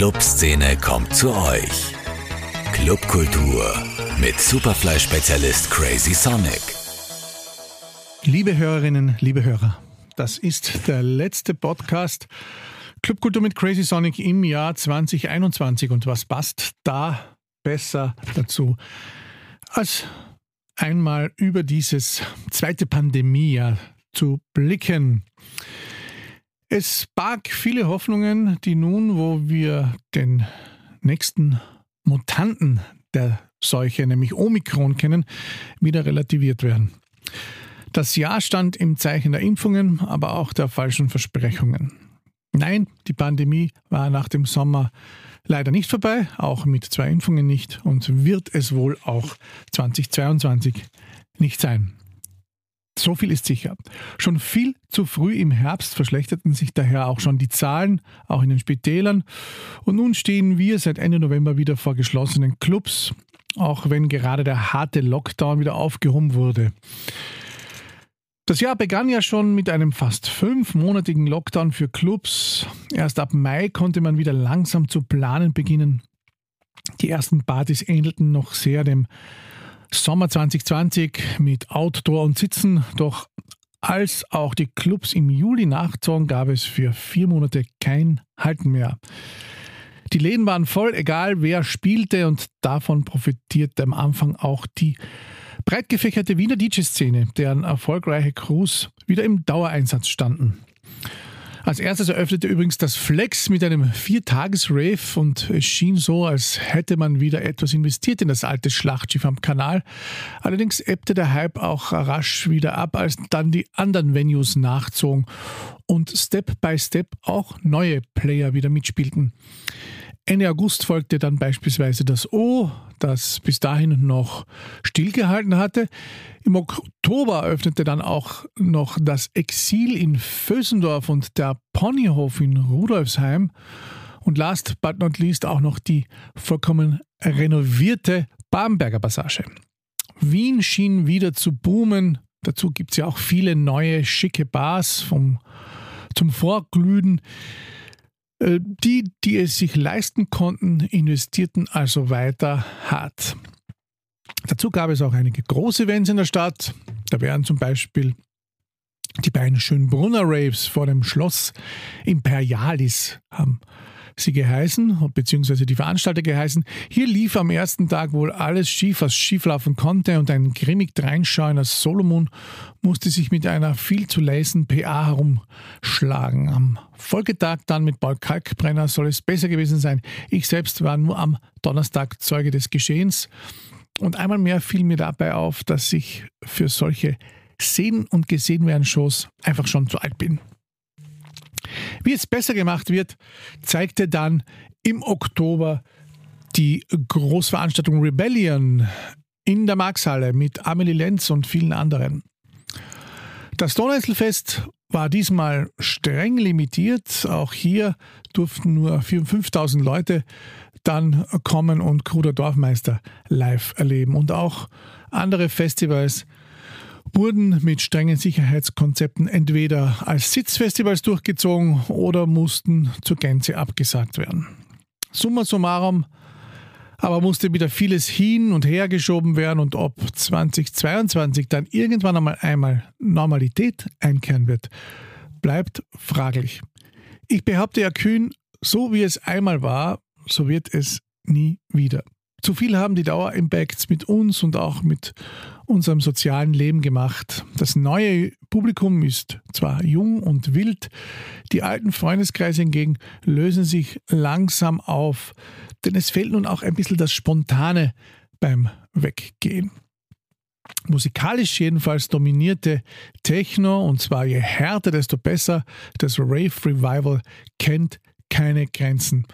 Clubszene kommt zu euch. Clubkultur mit Superfly-Spezialist Crazy Sonic. Liebe Hörerinnen, liebe Hörer, das ist der letzte Podcast Clubkultur mit Crazy Sonic im Jahr 2021. Und was passt da besser dazu, als einmal über dieses zweite Pandemiejahr zu blicken? Es barg viele Hoffnungen, die nun, wo wir den nächsten Mutanten der Seuche, nämlich Omikron, kennen, wieder relativiert werden. Das Jahr stand im Zeichen der Impfungen, aber auch der falschen Versprechungen. Nein, die Pandemie war nach dem Sommer leider nicht vorbei, auch mit zwei Impfungen nicht und wird es wohl auch 2022 nicht sein. So viel ist sicher. Schon viel zu früh im Herbst verschlechterten sich daher auch schon die Zahlen, auch in den Spitälern. Und nun stehen wir seit Ende November wieder vor geschlossenen Clubs, auch wenn gerade der harte Lockdown wieder aufgehoben wurde. Das Jahr begann ja schon mit einem fast fünfmonatigen Lockdown für Clubs. Erst ab Mai konnte man wieder langsam zu planen beginnen. Die ersten Partys ähnelten noch sehr dem Sommer 2020 mit Outdoor und Sitzen, doch als auch die Clubs im Juli nachzogen, gab es für vier Monate kein Halten mehr. Die Läden waren voll, egal wer spielte, und davon profitierte am Anfang auch die breit gefächerte Wiener DJ-Szene, deren erfolgreiche Crews wieder im Dauereinsatz standen. Als erstes eröffnete übrigens das Flex mit einem Viertages-Rave und es schien so, als hätte man wieder etwas investiert in das alte Schlachtschiff am Kanal. Allerdings ebbte der Hype auch rasch wieder ab, als dann die anderen Venues nachzogen und Step by Step auch neue Player wieder mitspielten. Ende August folgte dann beispielsweise das O, das bis dahin noch stillgehalten hatte. Im Oktober öffnete dann auch noch das Exil in Vösendorf und der Ponyhof in Rudolfsheim. Und last but not least auch noch die vollkommen renovierte Bamberger Passage. Wien schien wieder zu boomen. Dazu gibt es ja auch viele neue, schicke Bars vom, zum Vorglühen. Äh, die, die es sich leisten konnten, investierten also weiter hart. Dazu gab es auch einige große Events in der Stadt. Da wären zum Beispiel die beiden Schönbrunner Raves vor dem Schloss Imperialis haben sie geheißen, beziehungsweise die Veranstalter geheißen. Hier lief am ersten Tag wohl alles schief, was schieflaufen konnte und ein grimmig dreinschauender Solomon musste sich mit einer viel zu leisen PA herumschlagen. Am Folgetag dann mit Paul Kalkbrenner soll es besser gewesen sein. Ich selbst war nur am Donnerstag Zeuge des Geschehens. Und einmal mehr fiel mir dabei auf, dass ich für solche Sehen und gesehen werden Shows einfach schon zu alt bin. Wie es besser gemacht wird, zeigte dann im Oktober die Großveranstaltung Rebellion in der Markshalle mit Amelie Lenz und vielen anderen. Das Donauinselfest war diesmal streng limitiert. Auch hier durften nur 4.000, 5.000 Leute dann kommen und Kruder Dorfmeister live erleben. Und auch andere Festivals wurden mit strengen Sicherheitskonzepten entweder als Sitzfestivals durchgezogen oder mussten zur Gänze abgesagt werden. Summa summarum aber musste wieder vieles hin und her geschoben werden und ob 2022 dann irgendwann einmal einmal Normalität einkehren wird, bleibt fraglich. Ich behaupte ja kühn, so wie es einmal war, so wird es nie wieder. Zu viel haben die Dauerimpacts mit uns und auch mit unserem sozialen Leben gemacht. Das neue Publikum ist zwar jung und wild, die alten Freundeskreise hingegen lösen sich langsam auf, denn es fehlt nun auch ein bisschen das Spontane beim Weggehen. Musikalisch jedenfalls dominierte Techno, und zwar je härter, desto besser. Das Rave Revival kennt keine Grenzen.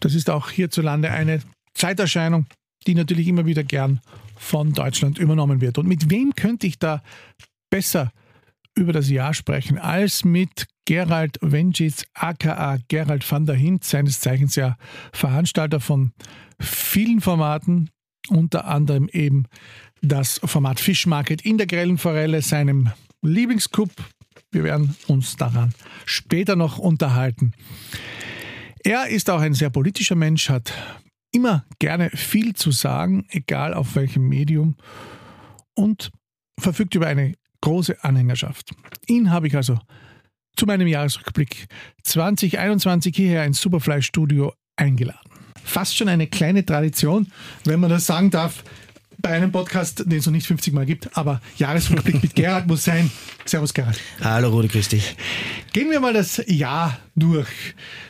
Das ist auch hierzulande eine Zeiterscheinung, die natürlich immer wieder gern von Deutschland übernommen wird. Und mit wem könnte ich da besser über das Jahr sprechen als mit Gerald Wenjitz, aka Gerald van der Hint, seines Zeichens ja Veranstalter von vielen Formaten, unter anderem eben das Format Fish Market in der grellen Forelle, seinem Lieblingscup. Wir werden uns daran später noch unterhalten. Er ist auch ein sehr politischer Mensch, hat immer gerne viel zu sagen, egal auf welchem Medium, und verfügt über eine große Anhängerschaft. Ihn habe ich also zu meinem Jahresrückblick 2021 hierher ins Superfly-Studio eingeladen. Fast schon eine kleine Tradition, wenn man das sagen darf, bei einem Podcast, den es noch nicht 50 Mal gibt, aber Jahresrückblick mit Gerhard muss sein. Servus Gerhard. Hallo Rudi, grüß dich. Gehen wir mal das Jahr durch.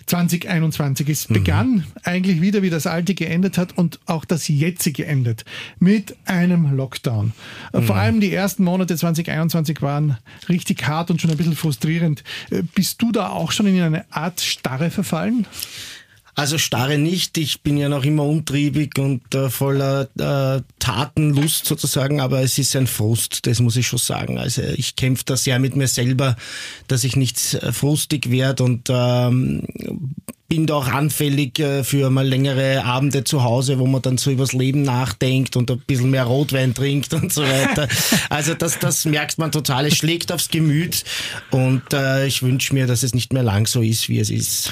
2021. Es begann mhm. eigentlich wieder, wie das alte geendet hat und auch das jetzige endet mit einem Lockdown. Mhm. Vor allem die ersten Monate 2021 waren richtig hart und schon ein bisschen frustrierend. Äh, bist du da auch schon in eine Art Starre verfallen? Also starre nicht. Ich bin ja noch immer untriebig und äh, voller äh, Tatenlust sozusagen, aber es ist ein Frust, das muss ich schon sagen. Also ich kämpfe da sehr mit mir selber, dass ich nicht äh, frustig werde und ähm, bin da auch anfällig äh, für mal längere Abende zu Hause, wo man dann so übers Leben nachdenkt und ein bisschen mehr Rotwein trinkt und so weiter. Also das, das merkt man total. Es schlägt aufs Gemüt und äh, ich wünsche mir, dass es nicht mehr lang so ist, wie es ist.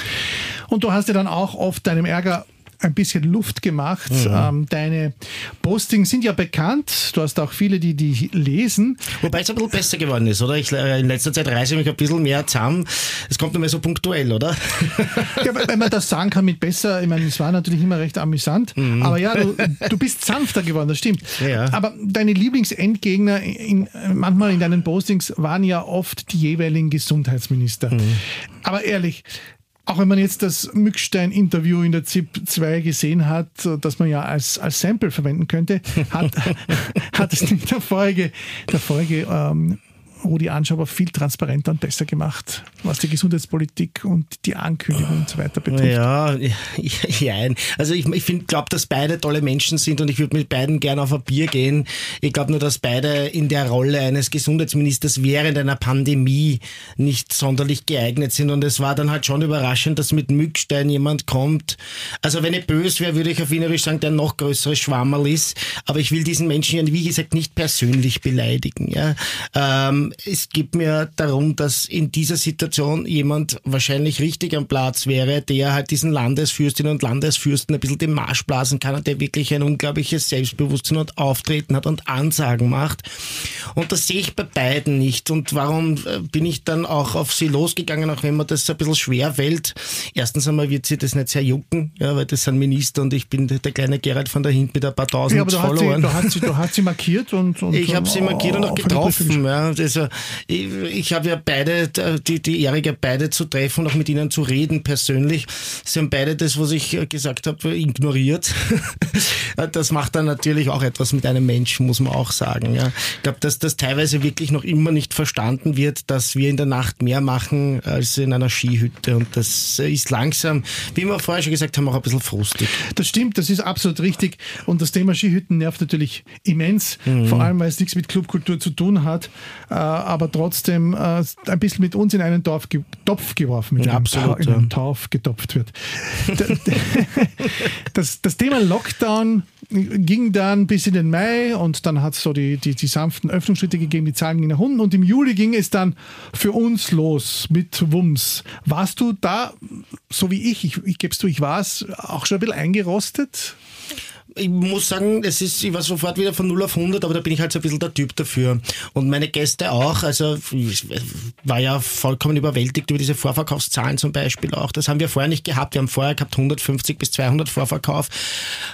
Und du hast ja dann auch oft deinem Ärger ein bisschen Luft gemacht. Mhm. Ähm, deine Postings sind ja bekannt. Du hast auch viele, die die lesen. Wobei es ein bisschen besser geworden ist, oder? Ich, äh, in letzter Zeit reise ich mich ein bisschen mehr zusammen. Es kommt nur mehr so punktuell, oder? Ja, wenn man das sagen kann mit besser, ich meine, es war natürlich immer recht amüsant. Mhm. Aber ja, du, du bist sanfter geworden, das stimmt. Ja. Aber deine Lieblingsendgegner in, manchmal in deinen Postings waren ja oft die jeweiligen Gesundheitsminister. Mhm. Aber ehrlich, auch wenn man jetzt das Mückstein-Interview in der ZIP 2 gesehen hat, das man ja als, als Sample verwenden könnte, hat, hat es nicht der Folge, der Folge ähm, Rudi Anschauer viel transparenter und besser gemacht, was die Gesundheitspolitik und die Ankündigung und so weiter betrifft. Ja, ja, also ich, ich glaube, dass beide tolle Menschen sind und ich würde mit beiden gerne auf ein Bier gehen. Ich glaube nur, dass beide in der Rolle eines Gesundheitsministers während einer Pandemie nicht sonderlich geeignet sind und es war dann halt schon überraschend, dass mit Mückstein jemand kommt. Also wenn ich böse wäre, würde ich auf Wienerisch sagen, der noch größere Schwammerl ist, aber ich will diesen Menschen ja, wie gesagt, nicht persönlich beleidigen. Ja. Ähm, es geht mir darum, dass in dieser Situation jemand wahrscheinlich richtig am Platz wäre, der halt diesen Landesfürstinnen und Landesfürsten ein bisschen den Marsch blasen kann und der wirklich ein unglaubliches Selbstbewusstsein und Auftreten hat und Ansagen macht. Und das sehe ich bei beiden nicht. Und warum äh, bin ich dann auch auf sie losgegangen, auch wenn mir das ein bisschen schwer fällt? Erstens einmal wird sie das nicht sehr jucken, ja, weil das sind Minister und ich bin der kleine Gerald von dahinten mit ein paar tausend ja, aber Followern. Hat sie, du, hast sie, du hast sie markiert und, und ich habe sie markiert und auch getroffen. Ja, also ich, ich habe ja beide, die, die Ehre beide zu treffen und auch mit ihnen zu reden persönlich. Sie haben beide das, was ich gesagt habe, ignoriert. das macht dann natürlich auch etwas mit einem Menschen, muss man auch sagen. Ja. Ich glaube, dass das teilweise wirklich noch immer nicht verstanden wird, dass wir in der Nacht mehr machen als in einer Skihütte. Und das ist langsam, wie wir vorher schon gesagt haben, auch ein bisschen frustig. Das stimmt, das ist absolut richtig. Und das Thema Skihütten nervt natürlich immens, mhm. vor allem weil es nichts mit Clubkultur zu tun hat. Äh, aber trotzdem äh, ein bisschen mit uns in einen Dorf, Topf geworfen, mit ja, absolut, in einen Topf getopft wird. das, das Thema Lockdown ging dann bis in den Mai und dann hat es so die, die, die sanften Öffnungsschritte gegeben, die Zahlen gingen nach unten und im Juli ging es dann für uns los mit Wums. Warst du da, so wie ich, ich, ich gebe es zu, ich war es, auch schon ein bisschen eingerostet? Ich muss sagen, es ist, ich war sofort wieder von 0 auf 100, aber da bin ich halt so ein bisschen der Typ dafür. Und meine Gäste auch, also ich war ja vollkommen überwältigt über diese Vorverkaufszahlen zum Beispiel auch. Das haben wir vorher nicht gehabt. Wir haben vorher gehabt 150 bis 200 Vorverkauf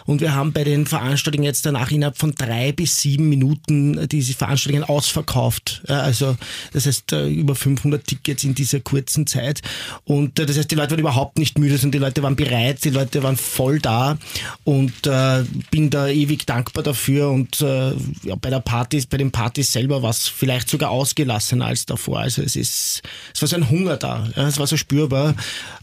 und wir haben bei den Veranstaltungen jetzt danach innerhalb von drei bis sieben Minuten diese Veranstaltungen ausverkauft. Also das heißt äh, über 500 Tickets in dieser kurzen Zeit und äh, das heißt, die Leute waren überhaupt nicht müde, sondern die Leute waren bereit, die Leute waren voll da und äh, bin da ewig dankbar dafür und äh, ja, bei der Party, bei den Partys selber war es vielleicht sogar ausgelassener als davor. Also es ist, es war so ein Hunger da, ja, es war so spürbar.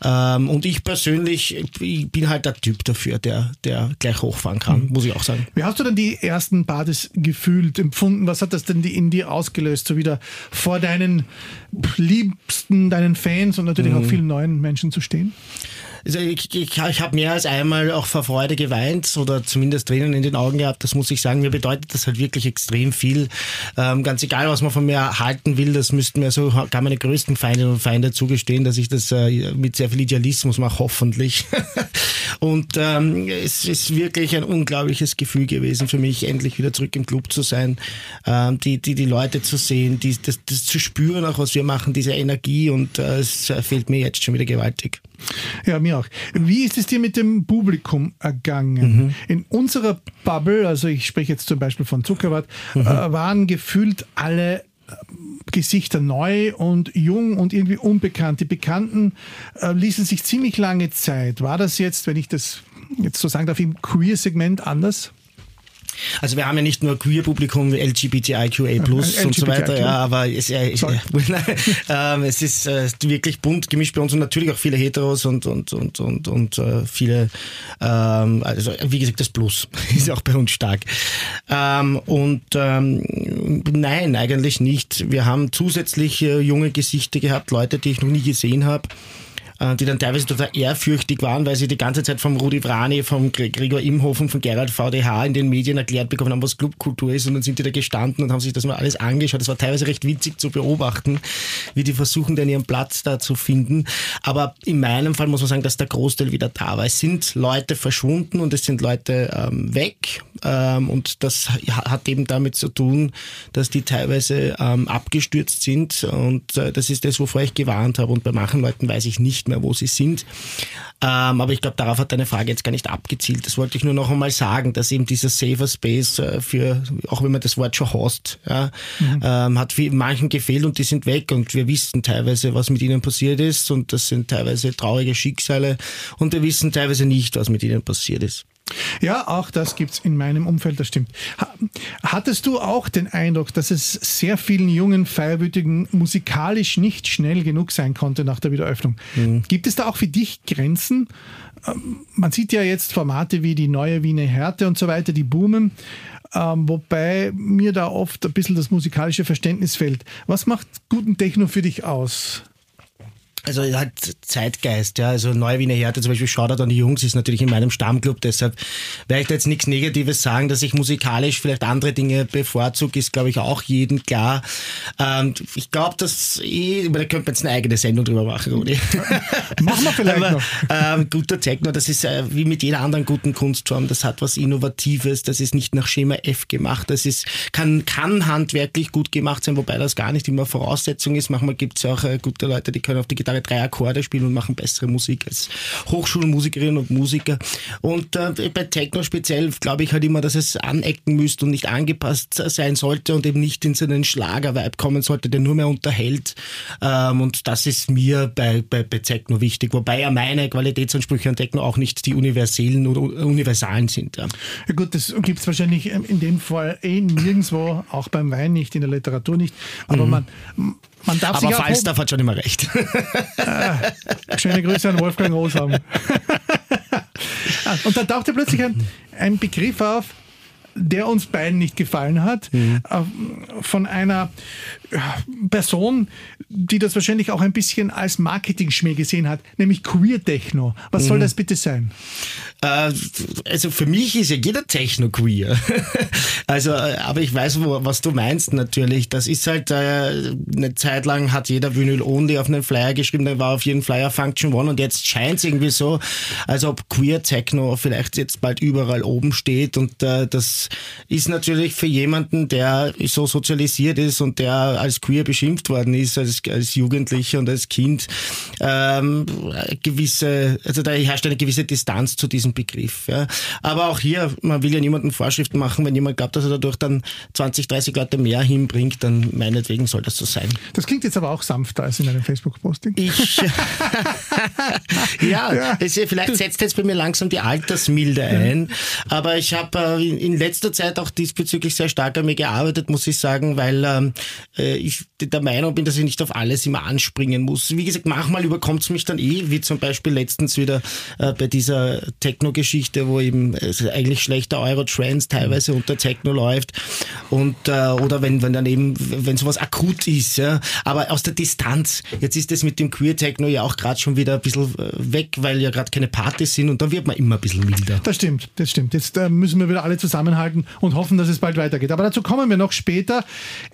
Ähm, und ich persönlich, ich bin halt der Typ dafür, der, der gleich hochfahren kann, mhm. muss ich auch sagen. Wie hast du denn die ersten Partys gefühlt, empfunden? Was hat das denn in dir ausgelöst, so wieder vor deinen Liebsten, deinen Fans und natürlich mhm. auch vielen neuen Menschen zu stehen? Also ich, ich, ich habe mehr als einmal auch vor Freude geweint oder zumindest Tränen in den Augen gehabt, das muss ich sagen. Mir bedeutet das halt wirklich extrem viel. Ähm, ganz egal, was man von mir halten will, das müssten mir so gar meine größten Feinde und Feinde zugestehen, dass ich das äh, mit sehr viel Idealismus mache, hoffentlich. und ähm, es ist wirklich ein unglaubliches Gefühl gewesen für mich, endlich wieder zurück im Club zu sein, ähm, die, die, die Leute zu sehen, die, das, das zu spüren, auch was wir machen, diese Energie und äh, es fehlt mir jetzt schon wieder gewaltig. Ja, mir auch. Wie ist es dir mit dem Publikum ergangen? Mhm. In unserer Bubble, also ich spreche jetzt zum Beispiel von Zuckerwatt, mhm. äh, waren gefühlt alle äh, Gesichter neu und jung und irgendwie unbekannt. Die Bekannten äh, ließen sich ziemlich lange Zeit. War das jetzt, wenn ich das jetzt so sagen darf, im Queer-Segment anders? Also wir haben ja nicht nur Queer-Publikum, LGBTIQA plus ja, und so weiter, ja, aber es, äh, äh, es ist äh, wirklich bunt gemischt bei uns und natürlich auch viele Heteros und, und, und, und, und äh, viele, ähm, also wie gesagt, das Plus ist auch bei uns stark. Ähm, und ähm, nein, eigentlich nicht. Wir haben zusätzlich junge Gesichter gehabt, Leute, die ich noch nie gesehen habe. Äh, die dann teilweise total ehrfürchtig waren, weil sie die ganze Zeit vom Rudi Vrani, vom Gregor Imhofen, von Gerald VDH in den Medien erklärt bekommen haben, was Clubkultur ist und dann sind die da gestanden und haben sich das mal alles angeschaut. Das war teilweise recht witzig zu beobachten, wie die versuchen, dann ihren Platz da zu finden. Aber in meinem Fall muss man sagen, dass der Großteil wieder da war. Es sind Leute verschwunden und es sind Leute ähm, weg ähm, und das hat eben damit zu tun, dass die teilweise ähm, abgestürzt sind und äh, das ist das, wovor ich gewarnt habe und bei manchen Leuten weiß ich nicht mehr, wo sie sind. Ähm, aber ich glaube, darauf hat deine Frage jetzt gar nicht abgezielt. Das wollte ich nur noch einmal sagen, dass eben dieser Safer Space äh, für, auch wenn man das Wort schon hast, ja, mhm. ähm, hat viel, manchen gefehlt und die sind weg und wir wissen teilweise, was mit ihnen passiert ist und das sind teilweise traurige Schicksale und wir wissen teilweise nicht, was mit ihnen passiert ist. Ja, auch das gibt es in meinem Umfeld, das stimmt. Hattest du auch den Eindruck, dass es sehr vielen jungen Feierwütigen musikalisch nicht schnell genug sein konnte nach der Wiederöffnung? Mhm. Gibt es da auch für dich Grenzen? Ähm, man sieht ja jetzt Formate wie die neue Wiener Härte und so weiter, die boomen. Ähm, wobei mir da oft ein bisschen das musikalische Verständnis fehlt. Was macht guten Techno für dich aus? Also halt Zeitgeist, ja. Also Neue Wiener Härte zum Beispiel Shoutout an die Jungs ist natürlich in meinem Stammclub, deshalb werde ich da jetzt nichts Negatives sagen, dass ich musikalisch vielleicht andere Dinge bevorzuge, ist glaube ich auch jedem klar. Ähm, ich glaube, dass eh, da könnte man jetzt eine eigene Sendung drüber machen, Rudi. Machen wir vielleicht Aber, noch. Ähm, guter Techno, das ist äh, wie mit jeder anderen guten Kunstform, das hat was Innovatives, das ist nicht nach Schema F gemacht, das ist, kann, kann handwerklich gut gemacht sein, wobei das gar nicht immer Voraussetzung ist. Manchmal gibt es ja auch äh, gute Leute, die können auf die Gitarre Gitarre drei Akkorde spielen und machen bessere Musik als Hochschulmusikerinnen und Musiker. Und äh, bei Techno speziell glaube ich halt immer, dass es anecken müsste und nicht angepasst sein sollte und eben nicht in so einen Schlagervibe kommen sollte, der nur mehr unterhält. Ähm, und das ist mir bei, bei, bei Techno wichtig, wobei ja meine Qualitätsansprüche an Techno auch nicht die universellen oder universalen sind. Ja, ja gut, das gibt es wahrscheinlich in dem Fall eh nirgendwo, auch beim Wein nicht, in der Literatur nicht. Aber mhm. man, man darf Aber Falstaff hat schon immer recht. Ah, schöne Grüße an Wolfgang Rosam. Und dann tauchte plötzlich ein, ein Begriff auf, der uns beiden nicht gefallen hat, mhm. Äh, von einer Person, die das wahrscheinlich auch ein bisschen als Marketing-Schmäh gesehen hat, nämlich Queer Techno. Was mhm. soll das bitte sein? Äh, also für mich ist ja jeder Techno queer. also, äh, aber ich weiß, was du meinst natürlich. Das ist halt, eine Zeit lang hat jeder Vinyl Only auf einen Flyer geschrieben, da war auf jeden Flyer Function One und jetzt scheint es irgendwie so, als ob Queer Techno vielleicht jetzt bald überall oben steht und das ist natürlich für jemanden, der so sozialisiert ist und der als queer beschimpft worden ist, als, als Jugendlicher und als Kind, ähm, gewisse, also da herrscht eine gewisse Distanz zu diesem Begriff. Ja. Aber auch hier, man will ja niemanden Vorschriften machen, wenn jemand glaubt, dass er dadurch dann 20, 30 Leute mehr hinbringt, dann meinetwegen soll das so sein. Das klingt jetzt aber auch sanfter als in einem Facebook-Posting. Ich, ja, ja. Es, vielleicht setzt jetzt bei mir langsam die Altersmilde ein, aber ich habe äh, in, in letzter Zeit auch diesbezüglich sehr stark an mir gearbeitet, muss ich sagen, weil ähm, äh, ich der Meinung bin, dass ich nicht auf alles immer anspringen muss. Wie gesagt, manchmal überkommt es mich dann eh, wie zum Beispiel letztens wieder äh, bei dieser Tech Techno-Geschichte, wo eben eigentlich schlechter Euro-Trends teilweise unter Techno läuft. Und, äh, oder wenn, wenn dann eben, wenn sowas akut ist, ja. Aber aus der Distanz. Jetzt ist das mit dem Queer-Techno ja auch gerade schon wieder ein bisschen äh, weg, weil ja gerade keine Partys sind und dann wird man immer ein bisschen milder. Das stimmt, das stimmt. Jetzt äh, müssen wir wieder alle zusammenhalten und hoffen, dass es bald weitergeht. Aber dazu kommen wir noch später.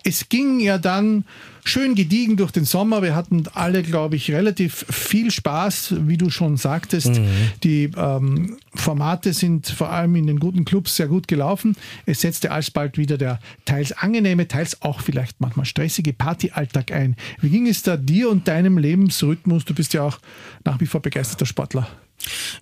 Es ging ja dann schön gediegen durch den Sommer. Wir hatten alle, glaube ich, relativ viel Spaß, wie du schon sagtest. Mhm. Die ähm, Formate sind vor allem in den guten Clubs sehr gut gelaufen. Es setzte alsbald wieder der teils angenehme, teils auch vielleicht manchmal stressige Partyalltag ein. Wie ging es da dir und deinem Lebensrhythmus? Du bist ja auch nach wie vor begeisterter Sportler.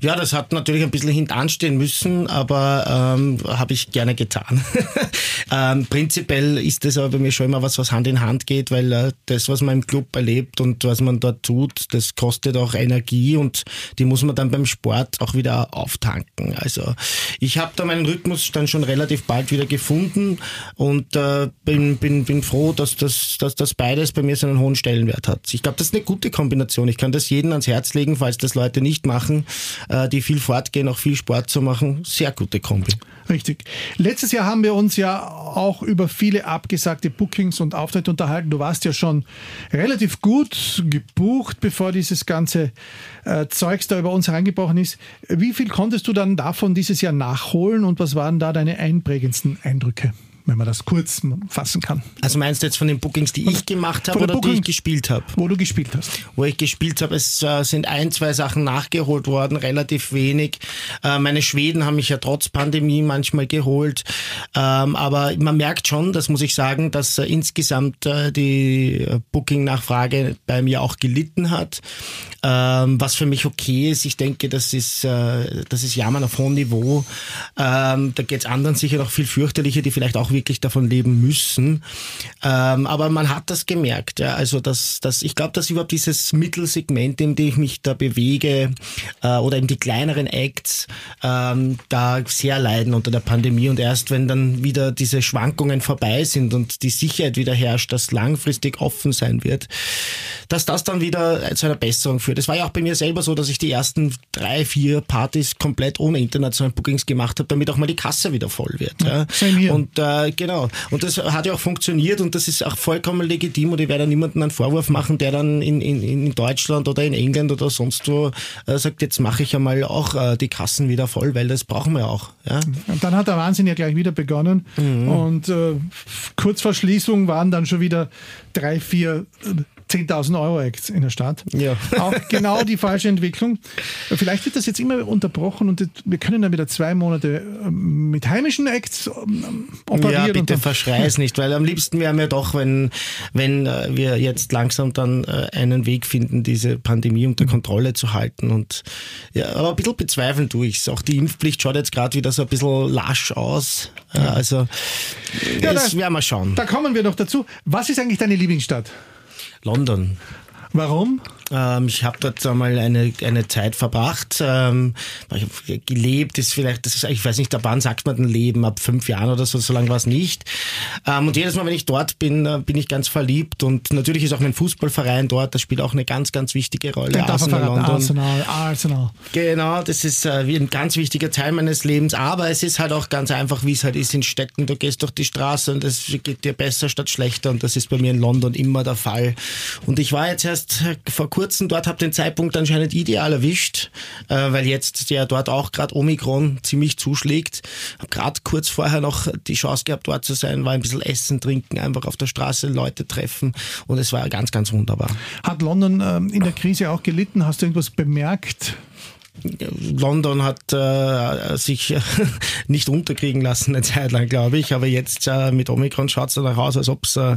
Ja, das hat natürlich ein bisschen hintanstehen müssen, aber ähm, habe ich gerne getan. ähm, prinzipiell ist das aber bei mir schon immer was, was Hand in Hand geht, weil äh, das, was man im Club erlebt und was man dort tut, das kostet auch Energie und die muss man dann beim Sport auch wieder auftanken. Also ich habe da meinen Rhythmus dann schon relativ bald wieder gefunden und äh, bin, bin, bin froh, dass das, dass das beides bei mir so einen hohen Stellenwert hat. Ich glaube, das ist eine gute Kombination. Ich kann das jedem ans Herz legen, falls das Leute nicht machen äh, die viel fortgehen, auch viel Sport zu machen. Sehr gute Kombi. Richtig. Letztes Jahr haben wir uns ja auch über viele abgesagte Bookings und Auftritte unterhalten. Du warst ja schon relativ gut gebucht, bevor dieses ganze äh, Zeugs da über uns hereingebrochen ist. Wie viel konntest du dann davon dieses Jahr nachholen und was waren da deine einprägendsten Eindrücke? Wenn man das kurz fassen kann. Also meinst du jetzt von den Bookings, die ich gemacht habe oder Booking, die ich gespielt habe? Wo du gespielt hast. Wo ich gespielt habe, es äh, sind ein, zwei Sachen nachgeholt worden, relativ wenig. Äh, meine Schweden haben mich ja trotz Pandemie manchmal geholt. Ähm, aber man merkt schon, das muss ich sagen, dass äh, insgesamt äh, die Booking-Nachfrage bei mir auch gelitten hat. Ähm, was für mich okay ist. Ich denke, das ist, äh, das ist Jammern auf hohem Niveau. Ähm, da geht es anderen sicher noch viel fürchterlicher, die vielleicht auch wirklich davon leben müssen. Ähm, aber man hat das gemerkt. Ja. Also dass, dass ich glaube, dass überhaupt dieses Mittelsegment, in dem ich mich da bewege, äh, oder eben die kleineren Acts, ähm, da sehr leiden unter der Pandemie. Und erst wenn dann wieder diese Schwankungen vorbei sind und die Sicherheit wieder herrscht, dass langfristig offen sein wird, dass das dann wieder zu einer Besserung führt. Es war ja auch bei mir selber so, dass ich die ersten drei, vier Partys komplett ohne internationale Bookings gemacht habe, damit auch mal die Kasse wieder voll wird. Ja. Ja. Und äh, genau. Und das hat ja auch funktioniert und das ist auch vollkommen legitim und ich werde niemandem einen Vorwurf machen, der dann in, in, in Deutschland oder in England oder sonst wo äh, sagt, jetzt mache ich einmal auch äh, die Kassen wieder voll, weil das brauchen wir auch. Ja. Und dann hat der Wahnsinn ja gleich wieder begonnen mhm. und äh, kurz vor Schließung waren dann schon wieder drei, vier äh, 10.000 Euro Acts in der Stadt. Ja. Auch genau die falsche Entwicklung. Vielleicht wird das jetzt immer unterbrochen und wir können dann wieder zwei Monate ähm, mit heimischen Acts ähm, operieren. Ja, bitte verschrei es nicht, weil am liebsten wären wir doch, wenn, wenn äh, wir jetzt langsam dann äh, einen Weg finden, diese Pandemie unter Kontrolle zu halten. Und ja, aber ein bisschen bezweifeln tue ich es. Auch die Impfpflicht schaut jetzt gerade wieder so ein bisschen lasch aus. Also ja, das werden wir schauen. Da kommen wir noch dazu. Was ist eigentlich deine Lieblingsstadt? London. Warum? Ähm, ich habe dort einmal eine, eine Zeit verbracht. Ähm, gelebt ist vielleicht, das ist, ich weiß nicht, ab wann sagt man denn Leben? Ab fünf Jahren oder so, so lange war es nicht. Ähm, und jedes Mal, wenn ich dort bin, äh, bin ich ganz verliebt. Und natürlich ist auch mein Fußballverein dort, das spielt auch eine ganz, ganz wichtige Rolle. Arsenal London. Arsenal, Arsenal. Genau, das ist äh, wie ein ganz wichtiger Teil meines Lebens. Aber es ist halt auch ganz einfach, wie es halt ist in Städten. Du gehst durch die Straße und es geht dir besser statt schlechter. Und das ist bei mir in London immer der Fall. Und ich war jetzt erst vor kurzem dort, habe den Zeitpunkt anscheinend ideal erwischt, äh, weil jetzt ja dort auch gerade Omikron ziemlich zuschlägt. Habe gerade kurz vorher noch die Chance gehabt, dort zu sein, war ein bisschen essen, trinken, einfach auf der Straße Leute treffen und es war ganz, ganz wunderbar. Hat London ähm, in der Krise auch gelitten? Hast du irgendwas bemerkt? London hat äh, sich nicht unterkriegen lassen eine Zeit lang, glaube ich. Aber jetzt äh, mit Omikron schaut es danach aus, als ob es äh,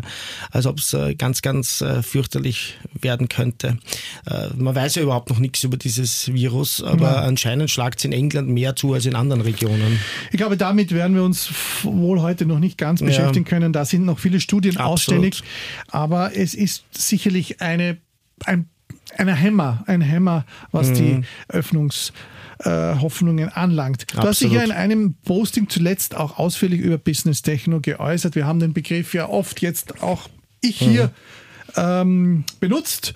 als ob's, äh, ganz, ganz äh, fürchterlich werden könnte. Äh, man weiß ja überhaupt noch nichts über dieses Virus, aber ja. anscheinend schlagt es in England mehr zu als in anderen Regionen. Ich glaube, damit werden wir uns wohl heute noch nicht ganz beschäftigen ja. können. Da sind noch viele Studien Absolut. ausständig. Aber es ist sicherlich eine, ein ein Hämmer, ein Hämmer, was mhm. die Öffnungshoffnungen äh, anlangt. Du Absolut. hast dich ja in einem Posting zuletzt auch ausführlich über Business Techno geäußert. Wir haben den Begriff ja oft jetzt auch ich hier mhm. ähm, benutzt.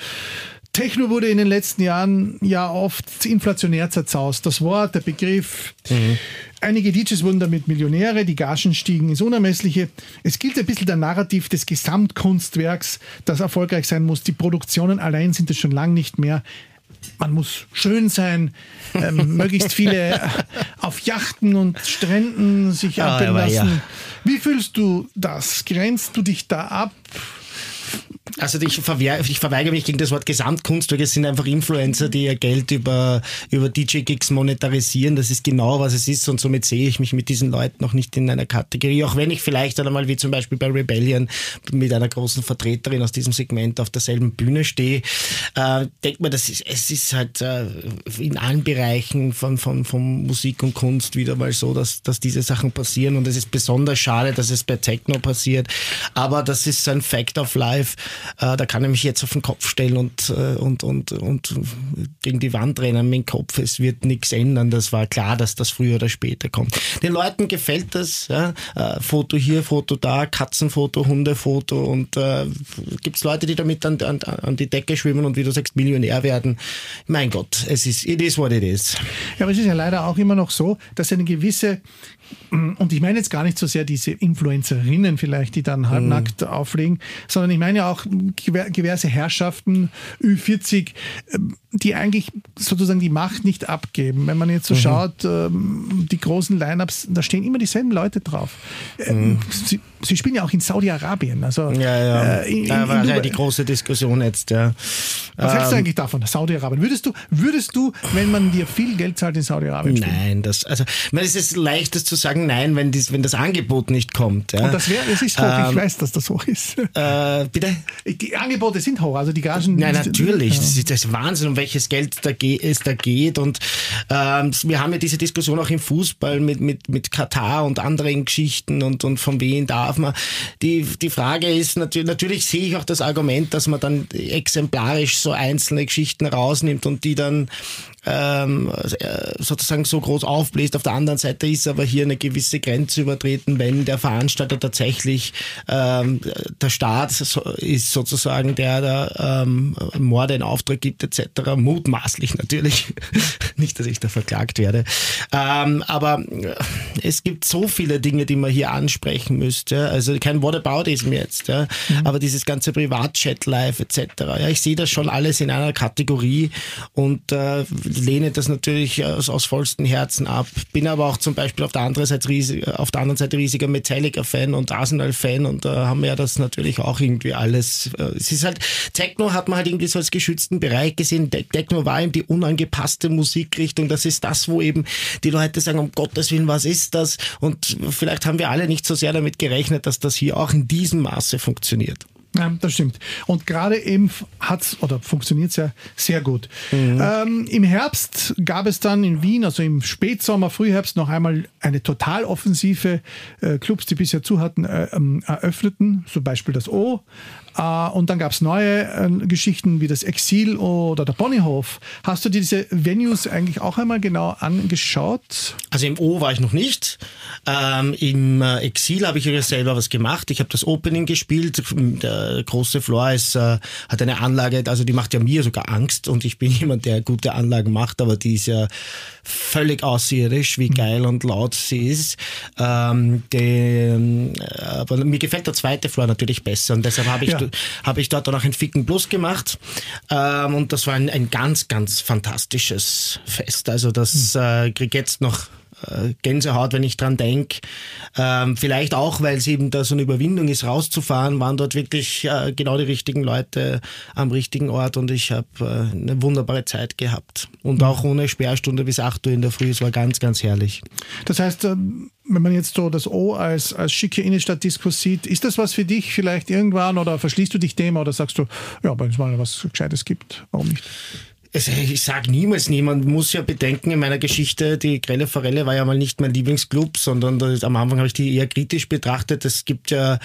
Techno wurde in den letzten Jahren ja oft inflationär zerzaust. Das Wort, der Begriff. Mhm. Einige DJs wurden damit Millionäre, die Gagen stiegen ins Unermessliche. Es gilt ein bisschen der Narrativ des Gesamtkunstwerks, das erfolgreich sein muss. Die Produktionen allein sind es schon lange nicht mehr. Man muss schön sein, ähm, möglichst viele auf Yachten und Stränden sich ah, abbilden lassen. Ja. Wie fühlst du das? Grenzt du dich da ab? Also ich, ich verweigere mich gegen das Wort Gesamtkunstwerk. Es sind einfach Influencer, die ihr Geld über, über DJ-Gigs monetarisieren. Das ist genau, was es ist. Und somit sehe ich mich mit diesen Leuten noch nicht in einer Kategorie. Auch wenn ich vielleicht einmal, wie zum Beispiel bei Rebellion, mit einer großen Vertreterin aus diesem Segment auf derselben Bühne stehe, äh, denkt man, das ist, es ist halt äh, in allen Bereichen von, von, von Musik und Kunst wieder mal so, dass, dass diese Sachen passieren. Und es ist besonders schade, dass es bei Techno passiert. Aber das ist ein Fact of Life. Äh, da kann ich mich jetzt auf den Kopf stellen und, äh, und, und, und gegen die Wand rennen mit dem Kopf. Es wird nichts ändern. Das war klar, dass das früher oder später kommt. Den Leuten gefällt das. Ja? Äh, Foto hier, Foto da, Katzenfoto, Hundefoto und äh, gibt es Leute, die damit an, an, an die Decke schwimmen und wie du sagst, Millionär werden. Mein Gott, es ist, it is what it is. Ja, aber es ist ja leider auch immer noch so, dass eine gewisse und ich meine jetzt gar nicht so sehr diese Influencerinnen vielleicht, die dann halbnackt mhm. auflegen, sondern ich meine auch diverse Herrschaften, Ü40, ähm, die eigentlich sozusagen die Macht nicht abgeben. Wenn man jetzt so mhm. schaut, ähm, die großen Lineups, da stehen immer dieselben Leute drauf. Ähm, mhm. Sie, sie, spielen ja auch in Saudi-Arabien. Also, ja, ja. Äh, in, da war ja die große Diskussion jetzt. Ja. Was hältst du eigentlich davon, Saudi-Arabien? Würdest du, würdest du, wenn man dir viel Geld zahlt, in Saudi-Arabien spielen? Nein, das, also, es ist leichtes zu sagen Nein, wenn, dies, wenn das Angebot nicht kommt. Ja. Und das wäre, es ist hoch, ähm, ich weiß, dass das hoch ist. Äh, bitte? Die Angebote sind hoch, also die Gagen. Nein, natürlich. Ja. Das ist das Wahnsinn, um welches Geld da es da geht. Und ähm, wir haben ja diese Diskussion auch im Fußball mit, mit, mit Katar und anderen Geschichten und, und von wem darf man. Die, die Frage ist natürlich, natürlich sehe ich auch das Argument, dass man dann exemplarisch so einzelne Geschichten rausnimmt und die dann ähm, äh, sozusagen so groß aufbläst. Auf der anderen Seite ist aber hier eine gewisse Grenze übertreten, wenn der Veranstalter tatsächlich ähm, der Staat ist sozusagen der, der ähm, Morde in Auftrag gibt etc. Mutmaßlich natürlich. Nicht, dass ich da verklagt werde. Ähm, aber es gibt so viele Dinge, die man hier ansprechen müsste. Also kein Whataboutism jetzt, ja. Mhm. aber dieses ganze Privatchat-Live etc. Ja, ich sehe das schon alles in einer Kategorie und äh, lehne das natürlich aus, aus vollstem Herzen ab. Bin aber auch zum Beispiel auf der anderen Seite, riesig, auf der anderen Seite riesiger Metallica-Fan und Arsenal-Fan und da haben ja das natürlich auch irgendwie alles. Äh, es ist halt, Techno hat man halt irgendwie so als geschützten Bereich gesehen. Techno war eben die unangepasste Musikrichtung. Das ist das, wo eben die Leute sagen, um Gottes Willen, was ist das? Und vielleicht haben wir alle nicht so sehr damit gerechnet, dass das hier auch in diesem Maße funktioniert. Ja, das stimmt. Und gerade eben hat's oder funktioniert es ja sehr gut. Mhm. Ähm, Im Herbst gab es dann in Wien, also im Spätsommer, Frühherbst, noch einmal eine Totaloffensive. Äh, Clubs, die bisher zu hatten, äh, ähm, eröffneten, zum Beispiel das O. Äh, und dann gab es neue äh, Geschichten wie das Exil oder der Ponyhof. Hast du dir diese Venues eigentlich auch einmal genau angeschaut? Also im O war ich noch nicht. Ähm, Im äh, Exil habe ich ja selber was gemacht. Ich habe das Opening gespielt. Der große Floor ist, äh, hat eine Anlage, also die macht ja mir sogar Angst und ich bin jemand, der gute Anlagen macht, aber die ist ja völlig außerirdich, wie geil und laut sie ist. Ähm, die, aber mir gefällt der zweite Floor natürlich besser und deshalb habe ich ja habe ich dort dann auch ein Ficken Plus gemacht. Ähm, und das war ein, ein ganz, ganz fantastisches Fest. Also das hm. äh, kriege jetzt noch Gänsehaut, wenn ich dran denke. Ähm, vielleicht auch, weil es eben da so eine Überwindung ist, rauszufahren, waren dort wirklich äh, genau die richtigen Leute am richtigen Ort und ich habe äh, eine wunderbare Zeit gehabt. Und mhm. auch ohne Sperrstunde bis 8 Uhr in der Früh. Es war ganz, ganz herrlich. Das heißt, ähm, wenn man jetzt so das O als, als schicke Innenstadtdiskos sieht, ist das was für dich vielleicht irgendwann oder verschließt du dich dem oder sagst du, ja, wenn es mal was Gescheites gibt, warum nicht? Also ich sage niemals nie, man muss ja bedenken, in meiner Geschichte, die Grelle Forelle war ja mal nicht mein Lieblingsclub, sondern das, am Anfang habe ich die eher kritisch betrachtet. Es gibt ja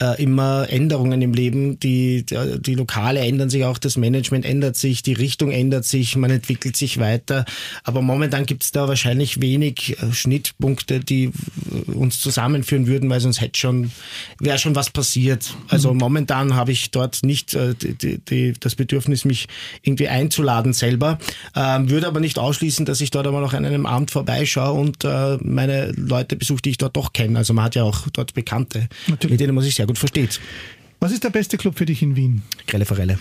äh, immer Änderungen im Leben, die, die Lokale ändern sich auch, das Management ändert sich, die Richtung ändert sich, man entwickelt sich weiter. Aber momentan gibt es da wahrscheinlich wenig äh, Schnittpunkte, die äh, uns zusammenführen würden, weil sonst hätte schon, wäre schon was passiert. Also mhm. momentan habe ich dort nicht äh, die, die, das Bedürfnis, mich irgendwie einzuladen Laden selber. Ähm, würde aber nicht ausschließen, dass ich dort einmal noch an einem Abend vorbeischaue und äh, meine Leute besuche, die ich dort doch kenne. Also man hat ja auch dort Bekannte, Natürlich. mit denen man sich sehr gut versteht. Was ist der beste Club für dich in Wien? Grelle Forelle.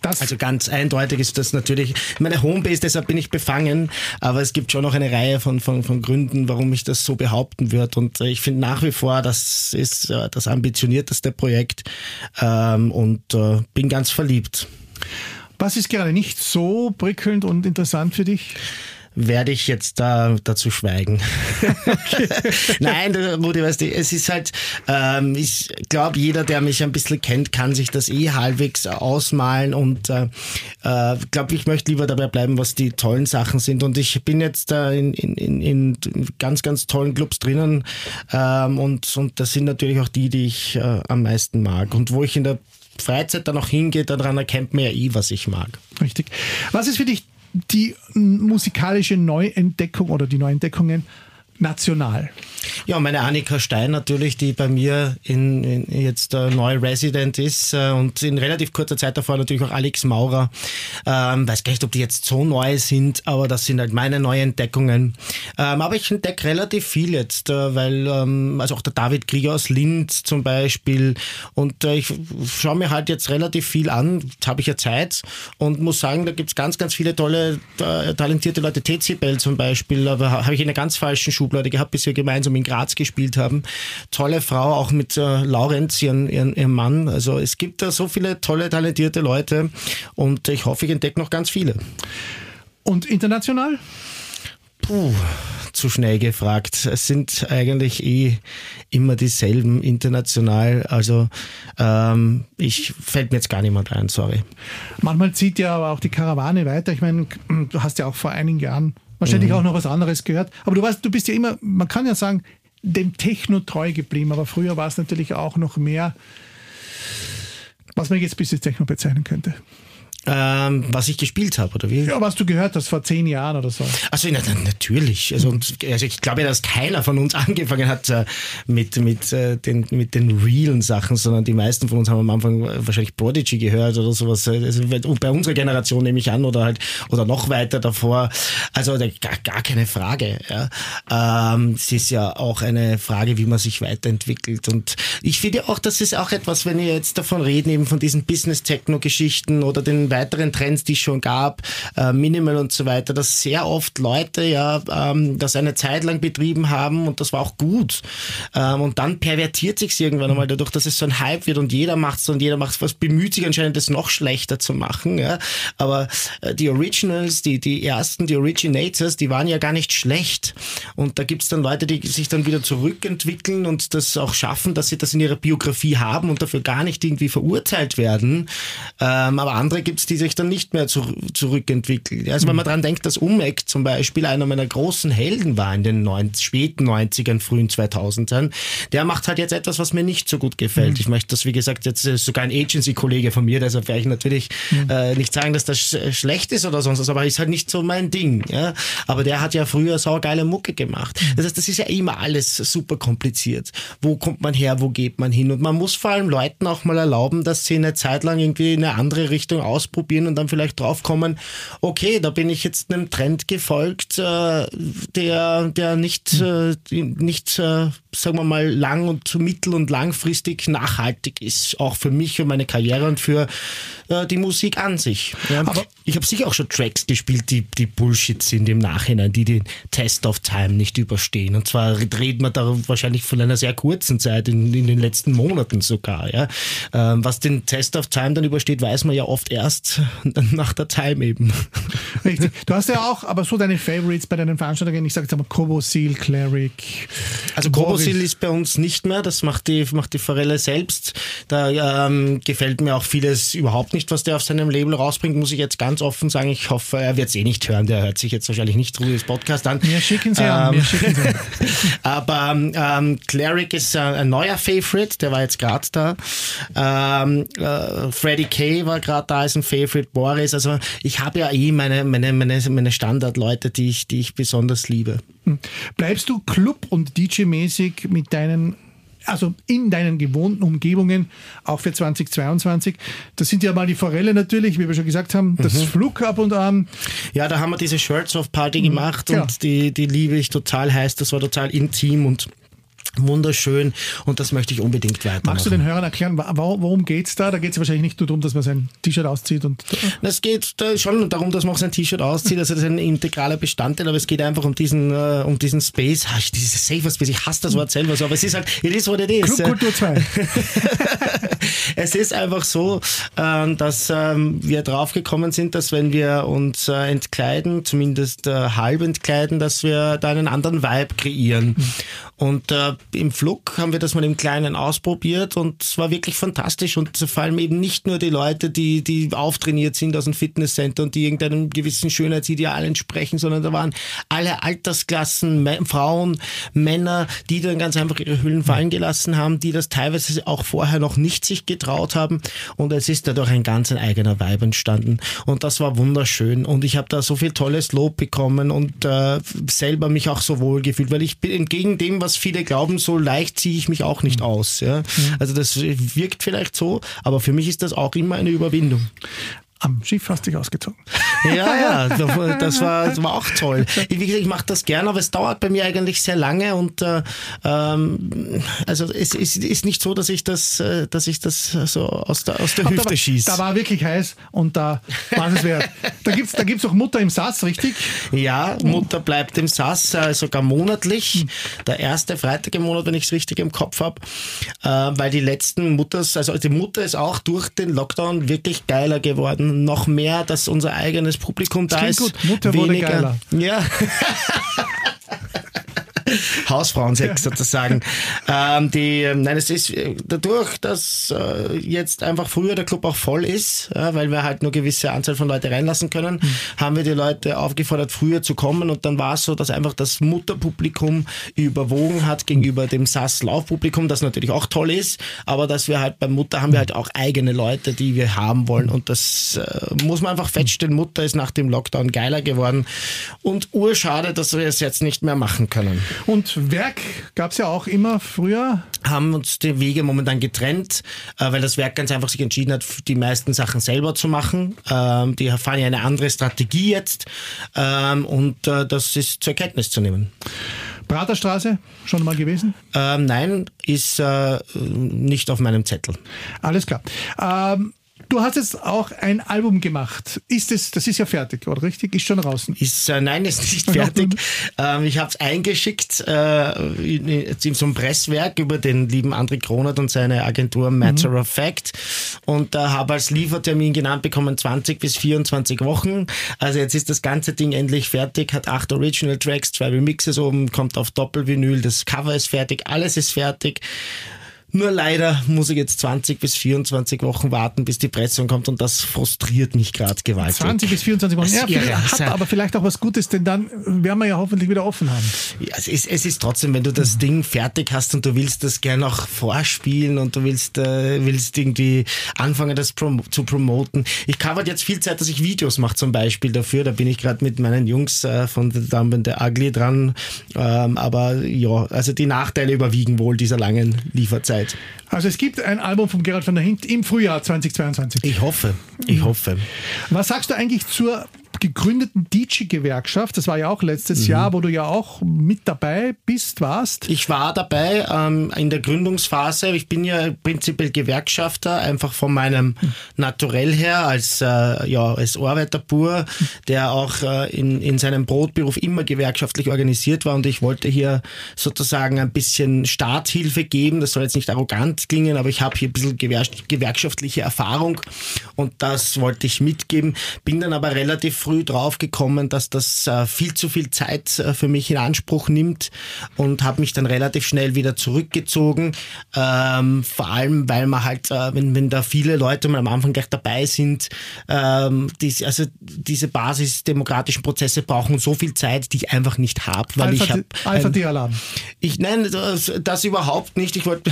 Das also ganz eindeutig ist das natürlich meine Homebase, deshalb bin ich befangen, aber es gibt schon noch eine Reihe von, von, von Gründen, warum ich das so behaupten würde. Und ich finde nach wie vor, das ist äh, das ambitionierteste Projekt ähm, und äh, bin ganz verliebt. Was ist gerade nicht so prickelnd und interessant für dich? werde ich jetzt da dazu schweigen. Nein, Rudi, weißt du, es ist halt, ähm, ich glaube, jeder, der mich ein bisschen kennt, kann sich das eh halbwegs ausmalen und äh, äh, glaube, ich möchte lieber dabei bleiben, was die tollen Sachen sind. Und ich bin jetzt da in, in, in, in ganz, ganz tollen Clubs drinnen ähm, und, und das sind natürlich auch die, die ich äh, am meisten mag und wo ich in der Freizeit dann auch hingeht, daran erkennt man ja eh, was ich mag. Richtig. Was ist für dich die musikalische Neuentdeckung oder die Neuentdeckungen national? Ja, meine Annika Stein natürlich, die bei mir in, in jetzt äh, neu Resident ist äh, und in relativ kurzer Zeit davor natürlich auch Alex Maurer. Ähm, weiß gar nicht, ob die jetzt so neu sind, aber das sind halt meine Neuentdeckungen. Ähm, aber ich entdecke relativ viel jetzt, äh, weil ähm, also auch der David Krieger aus Linz zum Beispiel und äh, ich schaue mir halt jetzt relativ viel an, jetzt habe ich ja Zeit und muss sagen, da gibt es ganz, ganz viele tolle, äh, talentierte Leute. Bell zum Beispiel, aber habe ich in einer ganz falschen Schublade gehabt, bis wir gemeinsam in Graz gespielt haben. Tolle Frau, auch mit äh, Laurenz, ihren, ihren, ihren Mann. Also es gibt da so viele tolle, talentierte Leute und ich hoffe, ich entdecke noch ganz viele. Und international? Puh, zu schnell gefragt. Es sind eigentlich eh immer dieselben international. Also ähm, ich fällt mir jetzt gar niemand ein, sorry. Manchmal zieht ja aber auch die Karawane weiter. Ich meine, du hast ja auch vor einigen Jahren wahrscheinlich mhm. auch noch was anderes gehört. Aber du weißt, du bist ja immer, man kann ja sagen, dem Techno treu geblieben. Aber früher war es natürlich auch noch mehr, was man jetzt bis jetzt Techno bezeichnen könnte. Ähm, was ich gespielt habe, oder wie? Ja, was du gehört hast vor zehn Jahren oder so. Also na, natürlich. Also, also ich glaube ja, dass keiner von uns angefangen hat äh, mit, mit, äh, den, mit den realen Sachen, sondern die meisten von uns haben am Anfang wahrscheinlich Prodigy gehört oder sowas. Also bei unserer Generation nehme ich an oder halt oder noch weiter davor. Also gar, gar keine Frage. Ja. Ähm, es ist ja auch eine Frage, wie man sich weiterentwickelt. Und ich finde auch, das ist auch etwas, wenn ihr jetzt davon reden, eben von diesen Business-Techno-Geschichten oder den weiteren Trends, die es schon gab, äh, Minimal und so weiter, dass sehr oft Leute ja ähm, das eine Zeit lang betrieben haben und das war auch gut. Ähm, und dann pervertiert sich irgendwann einmal dadurch, dass es so ein Hype wird und jeder macht es und jeder macht was, bemüht sich anscheinend, das noch schlechter zu machen. Ja? Aber äh, die Originals, die, die ersten, die Originators, die waren ja gar nicht schlecht. Und da gibt es dann Leute, die sich dann wieder zurückentwickeln und das auch schaffen, dass sie das in ihrer Biografie haben und dafür gar nicht irgendwie verurteilt werden. Ähm, aber andere gibt es die sich dann nicht mehr zu, zurückentwickeln. Also wenn man daran denkt, dass Umek zum Beispiel einer meiner großen Helden war in den 90, späten 90ern, frühen 2000ern, der macht halt jetzt etwas, was mir nicht so gut gefällt. Mhm. Ich möchte das, wie gesagt, jetzt ist sogar ein Agency-Kollege von mir, deshalb werde ich natürlich mhm. äh, nicht sagen, dass das sch schlecht ist oder sonst was, aber ist halt nicht so mein Ding. Ja? Aber der hat ja früher saugeile Mucke gemacht. Mhm. Das heißt, das ist ja immer alles super kompliziert. Wo kommt man her, wo geht man hin? Und man muss vor allem Leuten auch mal erlauben, dass sie eine Zeit lang irgendwie in eine andere Richtung ausprobieren ausprobieren und dann vielleicht draufkommen, okay, da bin ich jetzt einem Trend gefolgt, äh, der, der nicht, äh, nicht äh, sagen wir mal, lang und mittel- und langfristig nachhaltig ist, auch für mich und meine Karriere und für äh, die Musik an sich. Ja. Aber ich habe sicher auch schon Tracks gespielt, die, die Bullshit sind im Nachhinein, die den Test of Time nicht überstehen. Und zwar reden wir da wahrscheinlich von einer sehr kurzen Zeit, in, in den letzten Monaten sogar. Ja. Ähm, was den Test of Time dann übersteht, weiß man ja oft erst, passt nach der Time eben. Richtig. Du hast ja auch aber so deine Favorites bei deinen Veranstaltungen. Ich sage jetzt mal Kobo Seal, Cleric. Also Kobo Seal ist bei uns nicht mehr. Das macht die, macht die Forelle selbst. Da ähm, gefällt mir auch vieles überhaupt nicht, was der auf seinem Label rausbringt, muss ich jetzt ganz offen sagen. Ich hoffe, er wird es eh nicht hören. Der hört sich jetzt wahrscheinlich nicht Ruhes Podcast an. Wir schicken sie ähm, an. Wir schicken sie an. aber ähm, Cleric ist äh, ein neuer Favorite. Der war jetzt gerade da. Ähm, äh, Freddie Kay war gerade da, ist ein Favorite. Boris. Also ich habe ja eh meine, meine, meine, meine Standardleute, die ich, die ich besonders liebe. Hm. Bleibst du Club- und DJ-mäßig mit deinen also in deinen gewohnten Umgebungen, auch für 2022. Das sind ja mal die Forelle natürlich, wie wir schon gesagt haben, das mhm. Flug ab und an. Ja, da haben wir diese Shirts of Party gemacht ja. und die, die liebe ich total heiß. Das war total intim und wunderschön und das möchte ich unbedingt weitermachen. Magst du den Hörern erklären, worum geht es da? Da geht es wahrscheinlich nicht nur darum, dass man sein T-Shirt auszieht. und. Es geht schon darum, dass man auch sein T-Shirt auszieht, also das ist ein integraler Bestandteil, aber es geht einfach um diesen, uh, um diesen Space, Ach, dieses Safer Space, ich hasse das Wort selber so, aber es ist halt, it is what it is. Clubkultur 2. es ist einfach so, ähm, dass ähm, wir draufgekommen sind, dass wenn wir uns äh, entkleiden, zumindest äh, halb entkleiden, dass wir da einen anderen Vibe kreieren. Und äh, im Flug haben wir das mal im Kleinen ausprobiert und es war wirklich fantastisch. Und vor allem eben nicht nur die Leute, die, die auftrainiert sind aus dem Fitnesscenter und die irgendeinem gewissen Schönheitsideal entsprechen, sondern da waren alle Altersklassen, Frauen, Männer, die dann ganz einfach ihre Hüllen fallen gelassen haben, die das teilweise auch vorher noch nicht sich getraut haben. Und es ist dadurch ein ganz ein eigener Vibe entstanden. Und das war wunderschön. Und ich habe da so viel tolles Lob bekommen und äh, selber mich auch so wohl gefühlt, weil ich bin entgegen dem, was viele glauben, so leicht ziehe ich mich auch nicht mhm. aus. Ja? Mhm. Also das wirkt vielleicht so, aber für mich ist das auch immer eine Überwindung am Schiff hast dich ausgezogen. Ja, ja, das war, das war auch toll. Wie gesagt, ich mache das gerne, aber es dauert bei mir eigentlich sehr lange und äh, ähm, also es, es ist nicht so, dass ich das, äh, dass ich das so aus der, aus der Hüfte schieße. Da war wirklich heiß und da war es wert. Da gibt es da gibt's auch Mutter im Sass, richtig? Ja, Mutter bleibt im Sass, äh, sogar monatlich. Der erste Freitag im Monat, wenn ich es richtig im Kopf habe. Weil die letzten Mutters, also die Mutter ist auch durch den Lockdown wirklich geiler geworden noch mehr, dass unser eigenes Publikum da ist. Gut. Mutter weniger. wurde geiler. Ja. Hausfrauensex sozusagen. Ähm, die, ähm, nein, es ist äh, dadurch, dass äh, jetzt einfach früher der Club auch voll ist, ja, weil wir halt nur gewisse Anzahl von Leute reinlassen können, mhm. haben wir die Leute aufgefordert, früher zu kommen und dann war es so, dass einfach das Mutterpublikum überwogen hat gegenüber dem SAS-Laufpublikum, das natürlich auch toll ist, aber dass wir halt bei Mutter haben wir halt auch eigene Leute, die wir haben wollen und das äh, muss man einfach feststellen. Mutter ist nach dem Lockdown geiler geworden und urschade, dass wir es jetzt nicht mehr machen können. Und Werk gab es ja auch immer früher. Haben uns die Wege momentan getrennt, äh, weil das Werk ganz einfach sich entschieden hat, die meisten Sachen selber zu machen. Ähm, die fahren ja eine andere Strategie jetzt ähm, und äh, das ist zur Kenntnis zu nehmen. Praterstraße, schon mal gewesen? Ähm, nein, ist äh, nicht auf meinem Zettel. Alles klar. Ähm, Du hast jetzt auch ein Album gemacht. Ist es, das ist ja fertig, oder richtig? Ist schon draußen? Ist, äh, nein, ist nicht fertig. ähm, ich habe es eingeschickt äh, in, in, so einem Presswerk über den lieben André Kronert und seine Agentur Matter mhm. of Fact und äh, habe als Liefertermin genannt bekommen 20 bis 24 Wochen. Also jetzt ist das ganze Ding endlich fertig, hat acht Original Tracks, zwei Remixes oben, kommt auf Doppelvinyl, das Cover ist fertig, alles ist fertig. Nur leider muss ich jetzt 20 bis 24 Wochen warten, bis die Pressung kommt und das frustriert mich gerade gewaltig. 20 bis 24 Wochen, ja, ja, hat aber vielleicht auch was Gutes, denn dann werden wir ja hoffentlich wieder offen haben. Ja, es, ist, es ist trotzdem, wenn du das Ding fertig hast und du willst das gerne auch vorspielen und du willst, äh, willst irgendwie anfangen, das prom zu promoten. Ich cover jetzt viel Zeit, dass ich Videos mache zum Beispiel dafür. Da bin ich gerade mit meinen Jungs äh, von The Dumb and the Ugly dran. Ähm, aber ja, also die Nachteile überwiegen wohl dieser langen Lieferzeit. Zeit. Also es gibt ein Album von Gerald van der Hint im Frühjahr 2022. Ich hoffe, ich hoffe. Was sagst du eigentlich zur gegründeten DJ-Gewerkschaft. Das war ja auch letztes mhm. Jahr, wo du ja auch mit dabei bist, warst. Ich war dabei ähm, in der Gründungsphase. Ich bin ja prinzipiell Gewerkschafter, einfach von meinem Naturell her als, äh, ja, als Arbeiter pur, der auch äh, in, in seinem Brotberuf immer gewerkschaftlich organisiert war und ich wollte hier sozusagen ein bisschen Starthilfe geben. Das soll jetzt nicht arrogant klingen, aber ich habe hier ein bisschen gewerkschaftliche Erfahrung und das wollte ich mitgeben. Bin dann aber relativ früh drauf gekommen, dass das äh, viel zu viel Zeit äh, für mich in Anspruch nimmt und habe mich dann relativ schnell wieder zurückgezogen. Ähm, vor allem, weil man halt, äh, wenn, wenn da viele Leute mal am Anfang gleich dabei sind, ähm, die, also diese basisdemokratischen Prozesse brauchen so viel Zeit, die ich einfach nicht habe, weil Alpha, ich habe Alpha-Alarm. Ich nein, das, das überhaupt nicht. Ich wollte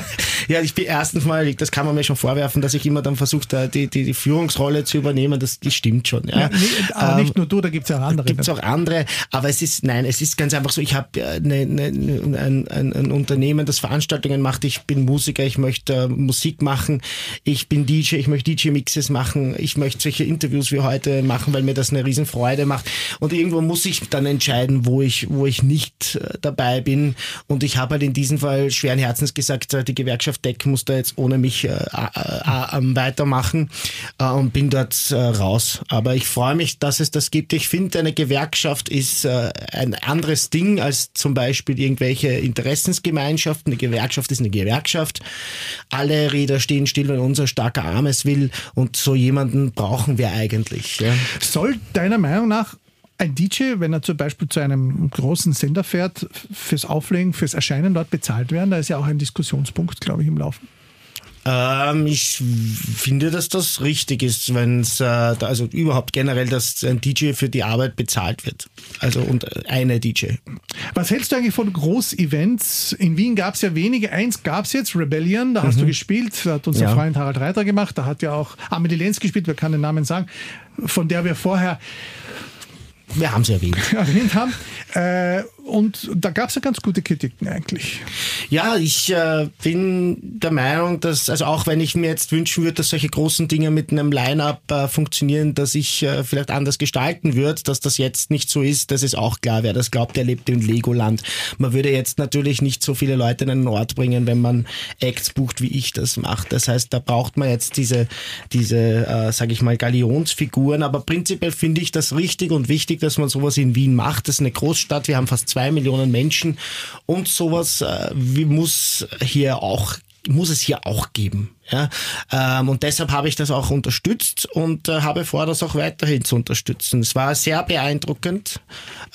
ja, ich bin erstens mal, das kann man mir schon vorwerfen, dass ich immer dann versuche, die, die, die Führungsrolle zu übernehmen. Das, das stimmt schon. Ja. ja aber ähm, nicht nur du, da gibt es ja auch andere. Gibt es auch andere, aber es ist, nein, es ist ganz einfach so, ich habe eine, eine, ein, ein, ein Unternehmen, das Veranstaltungen macht. Ich bin Musiker, ich möchte äh, Musik machen. Ich bin DJ, ich möchte DJ-Mixes machen. Ich möchte solche Interviews wie heute machen, weil mir das eine Riesenfreude macht. Und irgendwo muss ich dann entscheiden, wo ich, wo ich nicht äh, dabei bin. Und ich habe halt in diesem Fall schweren Herzens gesagt, äh, die Gewerkschaft Deck muss da jetzt ohne mich äh, äh, äh, weitermachen äh, und bin dort äh, raus. Aber ich freue mich, dass es das gibt. Ich finde, eine Gewerkschaft ist äh, ein anderes Ding als zum Beispiel irgendwelche Interessensgemeinschaften. Eine Gewerkschaft ist eine Gewerkschaft. Alle Räder stehen still, wenn unser starker Arm es will. Und so jemanden brauchen wir eigentlich. Ja. Soll deiner Meinung nach ein DJ, wenn er zum Beispiel zu einem großen Sender fährt, fürs Auflegen, fürs Erscheinen dort bezahlt werden? Da ist ja auch ein Diskussionspunkt, glaube ich, im Laufen. Ähm, ich finde, dass das richtig ist, wenn es, äh, also überhaupt generell, dass ein DJ für die Arbeit bezahlt wird. Also und eine DJ. Was hältst du eigentlich von Großevents? In Wien gab es ja wenige. Eins gab es jetzt, Rebellion, da hast mhm. du gespielt. Da hat unser ja. Freund Harald Reiter gemacht. Da hat ja auch Amelie Lenz gespielt, wer kann den Namen sagen, von der wir vorher wir haben sie erwähnt. erwähnt haben. Äh, und da gab es ja ganz gute Kritiken eigentlich. Ja, ich äh, bin der Meinung, dass, also auch wenn ich mir jetzt wünschen würde, dass solche großen Dinge mit einem Line-Up äh, funktionieren, dass ich äh, vielleicht anders gestalten würde, dass das jetzt nicht so ist, das ist auch klar. Wer das glaubt, der lebt im Legoland. Man würde jetzt natürlich nicht so viele Leute in einen Ort bringen, wenn man Acts bucht, wie ich das mache. Das heißt, da braucht man jetzt diese, diese äh, sage ich mal, Galionsfiguren. Aber prinzipiell finde ich das richtig und wichtig, dass man sowas in Wien macht. Das ist eine Großstadt. Wir haben fast zwei Millionen Menschen und sowas äh, wie muss hier auch muss es hier auch geben. Ja? Ähm, und deshalb habe ich das auch unterstützt und äh, habe vor, das auch weiterhin zu unterstützen. Es war sehr beeindruckend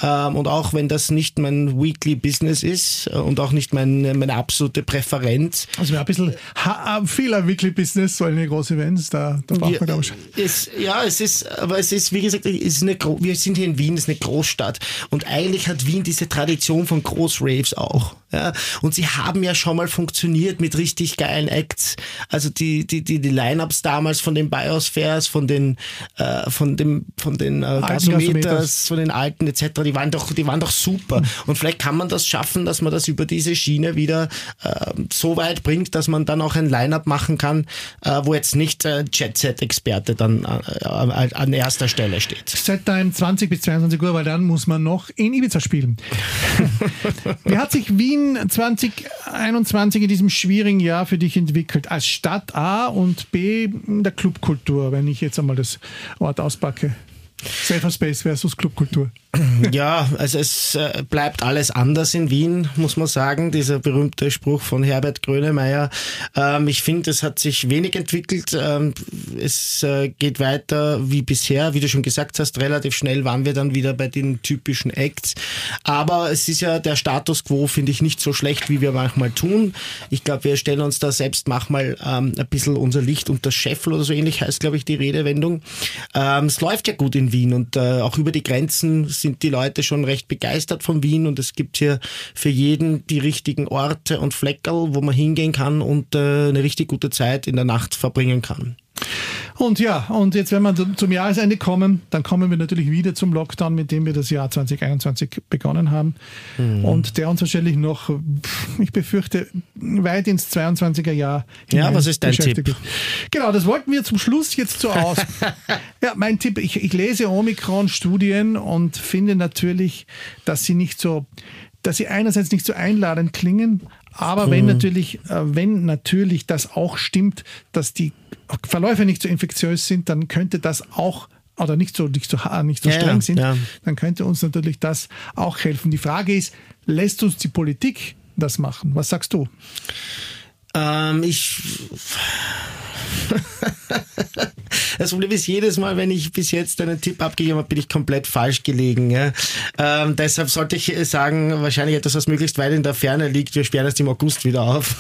ähm, und auch wenn das nicht mein Weekly Business ist äh, und auch nicht mein, meine absolute Präferenz. Also ein bisschen vieler Weekly Business, so eine große Events, da, da braucht man glaube ich. Es, ja, es ist, aber es ist, wie gesagt, es ist eine, wir sind hier in Wien, es ist eine Großstadt und eigentlich hat Wien diese Tradition von Großraves auch. Ja? Und sie haben ja schon mal funktioniert mit richtig geilen Acts. Also also die, die, die, die Line-Ups damals von den Biospheres, von den, äh, von dem, von den äh, Gasometers, von den alten etc., die waren doch, die waren doch super. Mhm. Und vielleicht kann man das schaffen, dass man das über diese Schiene wieder äh, so weit bringt, dass man dann auch ein Line-Up machen kann, äh, wo jetzt nicht äh, Jet-Set-Experte dann äh, an erster Stelle steht. Set-Time 20 bis 22 Uhr, weil dann muss man noch in Ibiza spielen. Wie hat sich Wien 2021 in diesem schwierigen Jahr für dich entwickelt? Als Stadt Stadt A und B in der Clubkultur, wenn ich jetzt einmal das Wort auspacke. Safer Space versus Clubkultur. Ja, also es äh, bleibt alles anders in Wien, muss man sagen. Dieser berühmte Spruch von Herbert Grönemeyer. Ähm, ich finde, es hat sich wenig entwickelt. Ähm, es äh, geht weiter wie bisher. Wie du schon gesagt hast, relativ schnell waren wir dann wieder bei den typischen Acts. Aber es ist ja der Status quo, finde ich, nicht so schlecht, wie wir manchmal tun. Ich glaube, wir stellen uns da selbst manchmal ähm, ein bisschen unser Licht unter Scheffel oder so ähnlich heißt, glaube ich, die Redewendung. es läuft ja gut in Wien und äh, auch über die Grenzen sind die Leute schon recht begeistert von Wien und es gibt hier für jeden die richtigen Orte und Fleckerl, wo man hingehen kann und äh, eine richtig gute Zeit in der Nacht verbringen kann. Und ja, und jetzt, wenn wir zum Jahresende kommen, dann kommen wir natürlich wieder zum Lockdown, mit dem wir das Jahr 2021 begonnen haben. Mhm. Und der uns wahrscheinlich noch, ich befürchte, weit ins 22er Jahr Ja, was ist dein Tipp? Genau, das wollten wir zum Schluss jetzt so aus. ja, mein Tipp, ich, ich lese Omikron-Studien und finde natürlich, dass sie nicht so dass sie einerseits nicht so einladend klingen, aber mhm. wenn natürlich, äh, wenn natürlich das auch stimmt, dass die Verläufe nicht so infektiös sind, dann könnte das auch oder nicht so, nicht so, nicht so ja, streng sind, ja. dann könnte uns natürlich das auch helfen. Die Frage ist, lässt uns die Politik das machen? Was sagst du? Ähm, ich das Problem ist, jedes Mal, wenn ich bis jetzt einen Tipp abgegeben habe, bin ich komplett falsch gelegen. Ja. Ähm, deshalb sollte ich sagen, wahrscheinlich etwas, was möglichst weit in der Ferne liegt. Wir sperren erst im August wieder auf.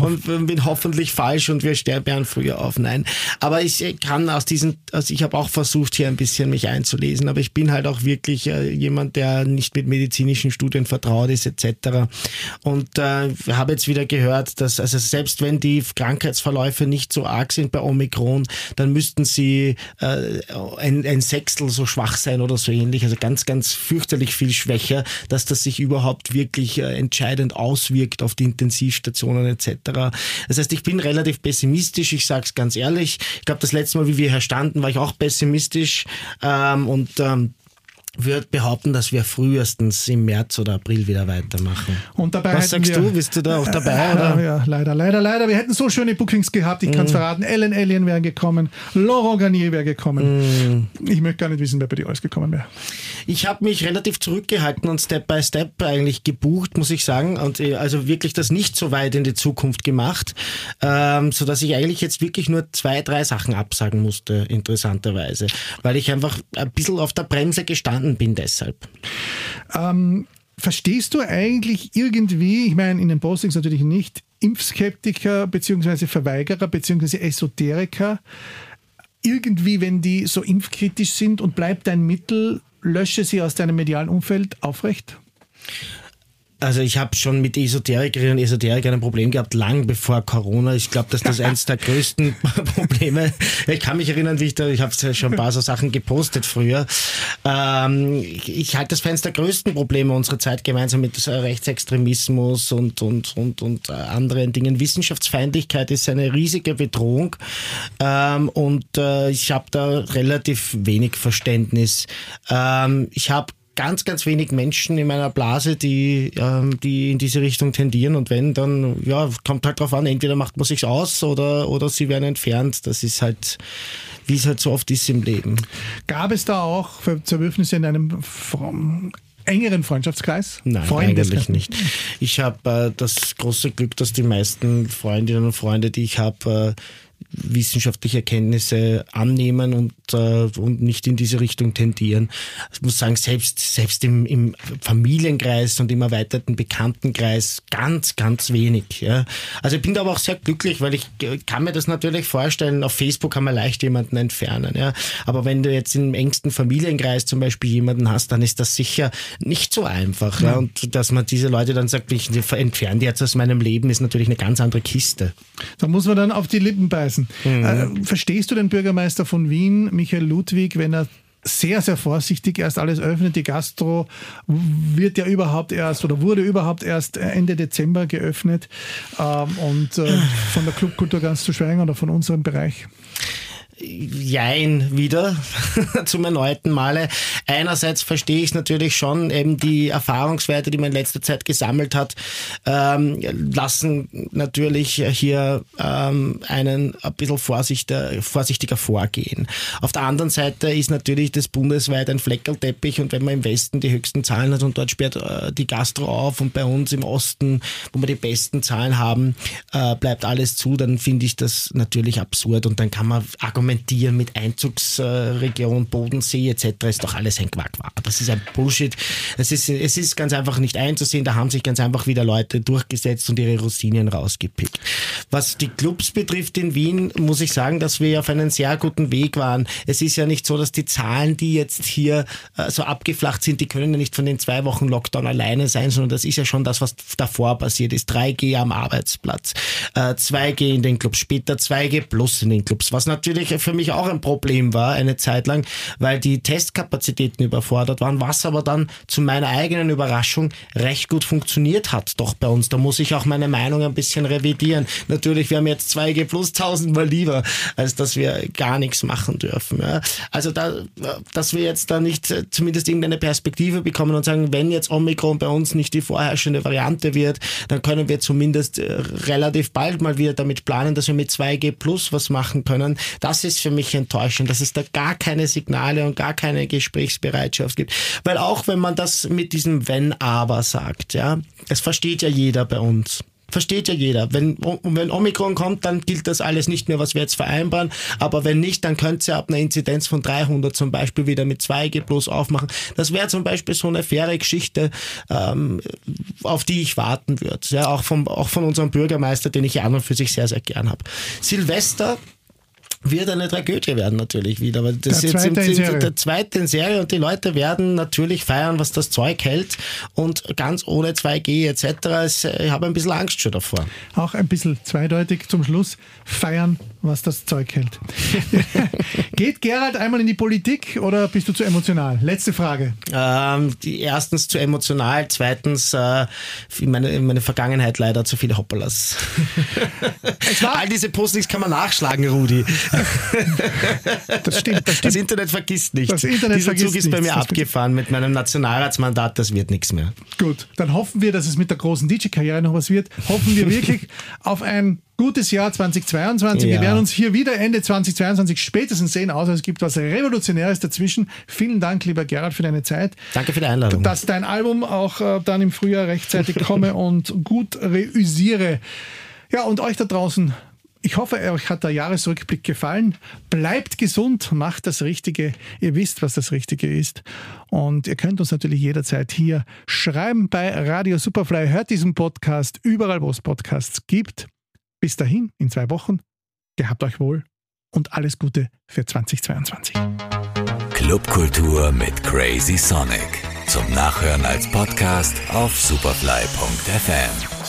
und bin hoffentlich falsch und wir sterben früher auf. Nein. Aber ich kann aus diesen, also ich habe auch versucht, hier ein bisschen mich einzulesen, aber ich bin halt auch wirklich äh, jemand, der nicht mit medizinischen Studien vertraut ist, etc. Und äh, habe jetzt wieder gehört, dass, also selbst wenn die Krankheitsverläufe nicht so arg sind bei Omikron, dann müssten sie äh, ein, ein Sechstel so schwach sein oder so ähnlich. Also ganz, ganz fürchterlich viel schwächer, dass das sich überhaupt wirklich äh, entscheidend auswirkt auf die Intensivstationen etc. Das heißt, ich bin relativ pessimistisch, ich sage es ganz ehrlich. Ich glaube, das letzte Mal, wie wir hier standen, war ich auch pessimistisch ähm, und ähm, würde behaupten, dass wir frühestens im März oder April wieder weitermachen. Und dabei Was sagst wir, du? Bist du da auch dabei? Äh, oder? Ja, leider, leider, leider. Wir hätten so schöne Bookings gehabt. Ich kann es mm. verraten. Ellen Alien wäre gekommen. Laurent Garnier wäre gekommen. Mm. Ich möchte gar nicht wissen, wer bei dir alles gekommen wäre. Ich habe mich relativ zurückgehalten und Step by Step eigentlich gebucht, muss ich sagen. Und äh, also wirklich das nicht so weit in die Zukunft gemacht, ähm, so dass ich eigentlich jetzt wirklich nur zwei, drei Sachen absagen musste, interessanterweise. Weil ich einfach ein bisschen auf der Bremse gestanden gestanden bin deshalb. Ähm, verstehst du eigentlich irgendwie, ich meine in den Postings natürlich nicht, Impfskeptiker bzw. Verweigerer bzw. Esoteriker, irgendwie, wenn die so impfkritisch sind und bleibt dein Mittel, lösche sie aus deinem medialen Umfeld aufrecht? Also ich habe schon mit Esoterikerinnen und Esoterikern ein Problem gehabt, lang bevor Corona. Ich glaube, dass das eines der größten Probleme. Ich kann mich erinnern, wie ich da, ich habe schon ein paar so Sachen gepostet früher. Ähm, ich halte das für eines der größten Probleme unserer Zeit, gemeinsam mit Rechtsextremismus und und und und äh, anderen Dingen. Wissenschaftsfeindlichkeit ist eine riesige Bedrohung ähm, und äh, ich habe da relativ wenig Verständnis. Ähm, ich habe ganz, ganz wenig Menschen in meiner Blase, die, ähm, die in diese Richtung tendieren. Und wenn, dann ja, kommt halt drauf an, entweder macht man sich aus oder, oder sie werden entfernt. Das ist halt, wie es halt so oft ist im Leben. Gab es da auch Zerwürfnisse in einem engeren Freundschaftskreis? Nein, eigentlich nicht. Ich habe äh, das große Glück, dass die meisten Freundinnen und Freunde, die ich habe, äh, wissenschaftliche Erkenntnisse annehmen und, äh, und nicht in diese Richtung tendieren. Ich muss sagen, selbst, selbst im, im Familienkreis und im erweiterten Bekanntenkreis ganz, ganz wenig. Ja. Also ich bin da aber auch sehr glücklich, weil ich kann mir das natürlich vorstellen, auf Facebook kann man leicht jemanden entfernen. Ja. Aber wenn du jetzt im engsten Familienkreis zum Beispiel jemanden hast, dann ist das sicher nicht so einfach. Ja. Und dass man diese Leute dann sagt, ich entferne die jetzt aus meinem Leben, ist natürlich eine ganz andere Kiste. Da muss man dann auf die Lippen beißen lassen. Mhm. Äh, verstehst du den Bürgermeister von Wien, Michael Ludwig, wenn er sehr, sehr vorsichtig erst alles öffnet. Die Gastro wird ja überhaupt erst oder wurde überhaupt erst Ende Dezember geöffnet. Ähm, und äh, von der Clubkultur ganz zu schweigen oder von unserem Bereich. Jein wieder zum erneuten Male. Einerseits verstehe ich es natürlich schon, eben die Erfahrungswerte, die man in letzter Zeit gesammelt hat, ähm, lassen natürlich hier ähm, einen ein bisschen vorsichtiger, vorsichtiger vorgehen. Auf der anderen Seite ist natürlich das bundesweit ein Fleckerlteppich und wenn man im Westen die höchsten Zahlen hat und dort sperrt äh, die Gastro auf und bei uns im Osten, wo wir die besten Zahlen haben, äh, bleibt alles zu, dann finde ich das natürlich absurd und dann kann man argumentieren, argumentieren mit Einzugsregion, Bodensee etc. ist doch alles ein Quack. Das ist ein Bullshit. Es ist, es ist ganz einfach nicht einzusehen. Da haben sich ganz einfach wieder Leute durchgesetzt und ihre Rosinen rausgepickt. Was die Clubs betrifft in Wien, muss ich sagen, dass wir auf einem sehr guten Weg waren. Es ist ja nicht so, dass die Zahlen, die jetzt hier äh, so abgeflacht sind, die können ja nicht von den zwei Wochen Lockdown alleine sein, sondern das ist ja schon das, was davor passiert ist. 3G am Arbeitsplatz, äh, 2G in den Clubs, später 2G plus in den Clubs, was natürlich für mich auch ein Problem war eine Zeit lang, weil die Testkapazitäten überfordert waren, was aber dann zu meiner eigenen Überraschung recht gut funktioniert hat, doch bei uns. Da muss ich auch meine Meinung ein bisschen revidieren. Natürlich, wir haben jetzt 2G plus tausendmal lieber, als dass wir gar nichts machen dürfen. Ja. Also da, dass wir jetzt da nicht äh, zumindest irgendeine Perspektive bekommen und sagen, wenn jetzt Omikron bei uns nicht die vorherrschende Variante wird, dann können wir zumindest äh, relativ bald mal wieder damit planen, dass wir mit 2G plus was machen können. Das ist für mich enttäuschend, dass es da gar keine Signale und gar keine Gesprächsbereitschaft gibt. Weil auch wenn man das mit diesem Wenn aber sagt, ja, es versteht ja jeder bei uns. Versteht ja jeder. Wenn, wenn Omikron kommt, dann gilt das alles nicht mehr, was wir jetzt vereinbaren. Aber wenn nicht, dann könnte sie ab einer Inzidenz von 300 zum Beispiel wieder mit 2G plus aufmachen. Das wäre zum Beispiel so eine faire Geschichte, ähm, auf die ich warten würde. Ja, auch, vom, auch von unserem Bürgermeister, den ich ja an und für sich sehr, sehr gern habe. Silvester wird eine Tragödie werden natürlich wieder. Weil das der ist jetzt in Serie. der zweite in Serie und die Leute werden natürlich feiern, was das Zeug hält und ganz ohne 2G etc. Ich habe ein bisschen Angst schon davor. Auch ein bisschen zweideutig zum Schluss feiern, was das Zeug hält. Geht Gerald einmal in die Politik oder bist du zu emotional? Letzte Frage. Ähm, die, erstens zu emotional, zweitens äh, meine, meine Vergangenheit leider zu viele Hoppalas. All diese Postings kann man nachschlagen, Rudi. Das stimmt, das Das stimmt. Internet vergisst nichts. Das Internet Dieser Zug ist bei nichts. mir Das abgefahren mit meinem Nationalratsmandat, das wird nichts mehr. Gut, dann hoffen wir, dass es mit der großen DJ-Karriere noch was wird. Hoffen wir wirklich auf ein gutes Jahr 2022. Wir Ja. werden uns hier wieder Ende 2022 spätestens sehen, außer es gibt was Revolutionäres dazwischen. Vielen Dank, lieber Gerald, für deine Zeit. Danke für die Einladung. Dass dein Album auch äh, dann im Frühjahr rechtzeitig komme und gut reüsiere. Ja, und euch da draußen. Ich hoffe, euch hat der Jahresrückblick gefallen. Bleibt gesund, macht das Richtige. Ihr wisst, was das Richtige ist. Und ihr könnt uns natürlich jederzeit hier schreiben bei Radio Superfly. Hört diesen Podcast überall, wo es Podcasts gibt. Bis dahin, in zwei Wochen. Gehabt euch wohl und alles Gute für 2022. Clubkultur mit Crazy Sonic. Zum Nachhören als Podcast auf superfly.fm.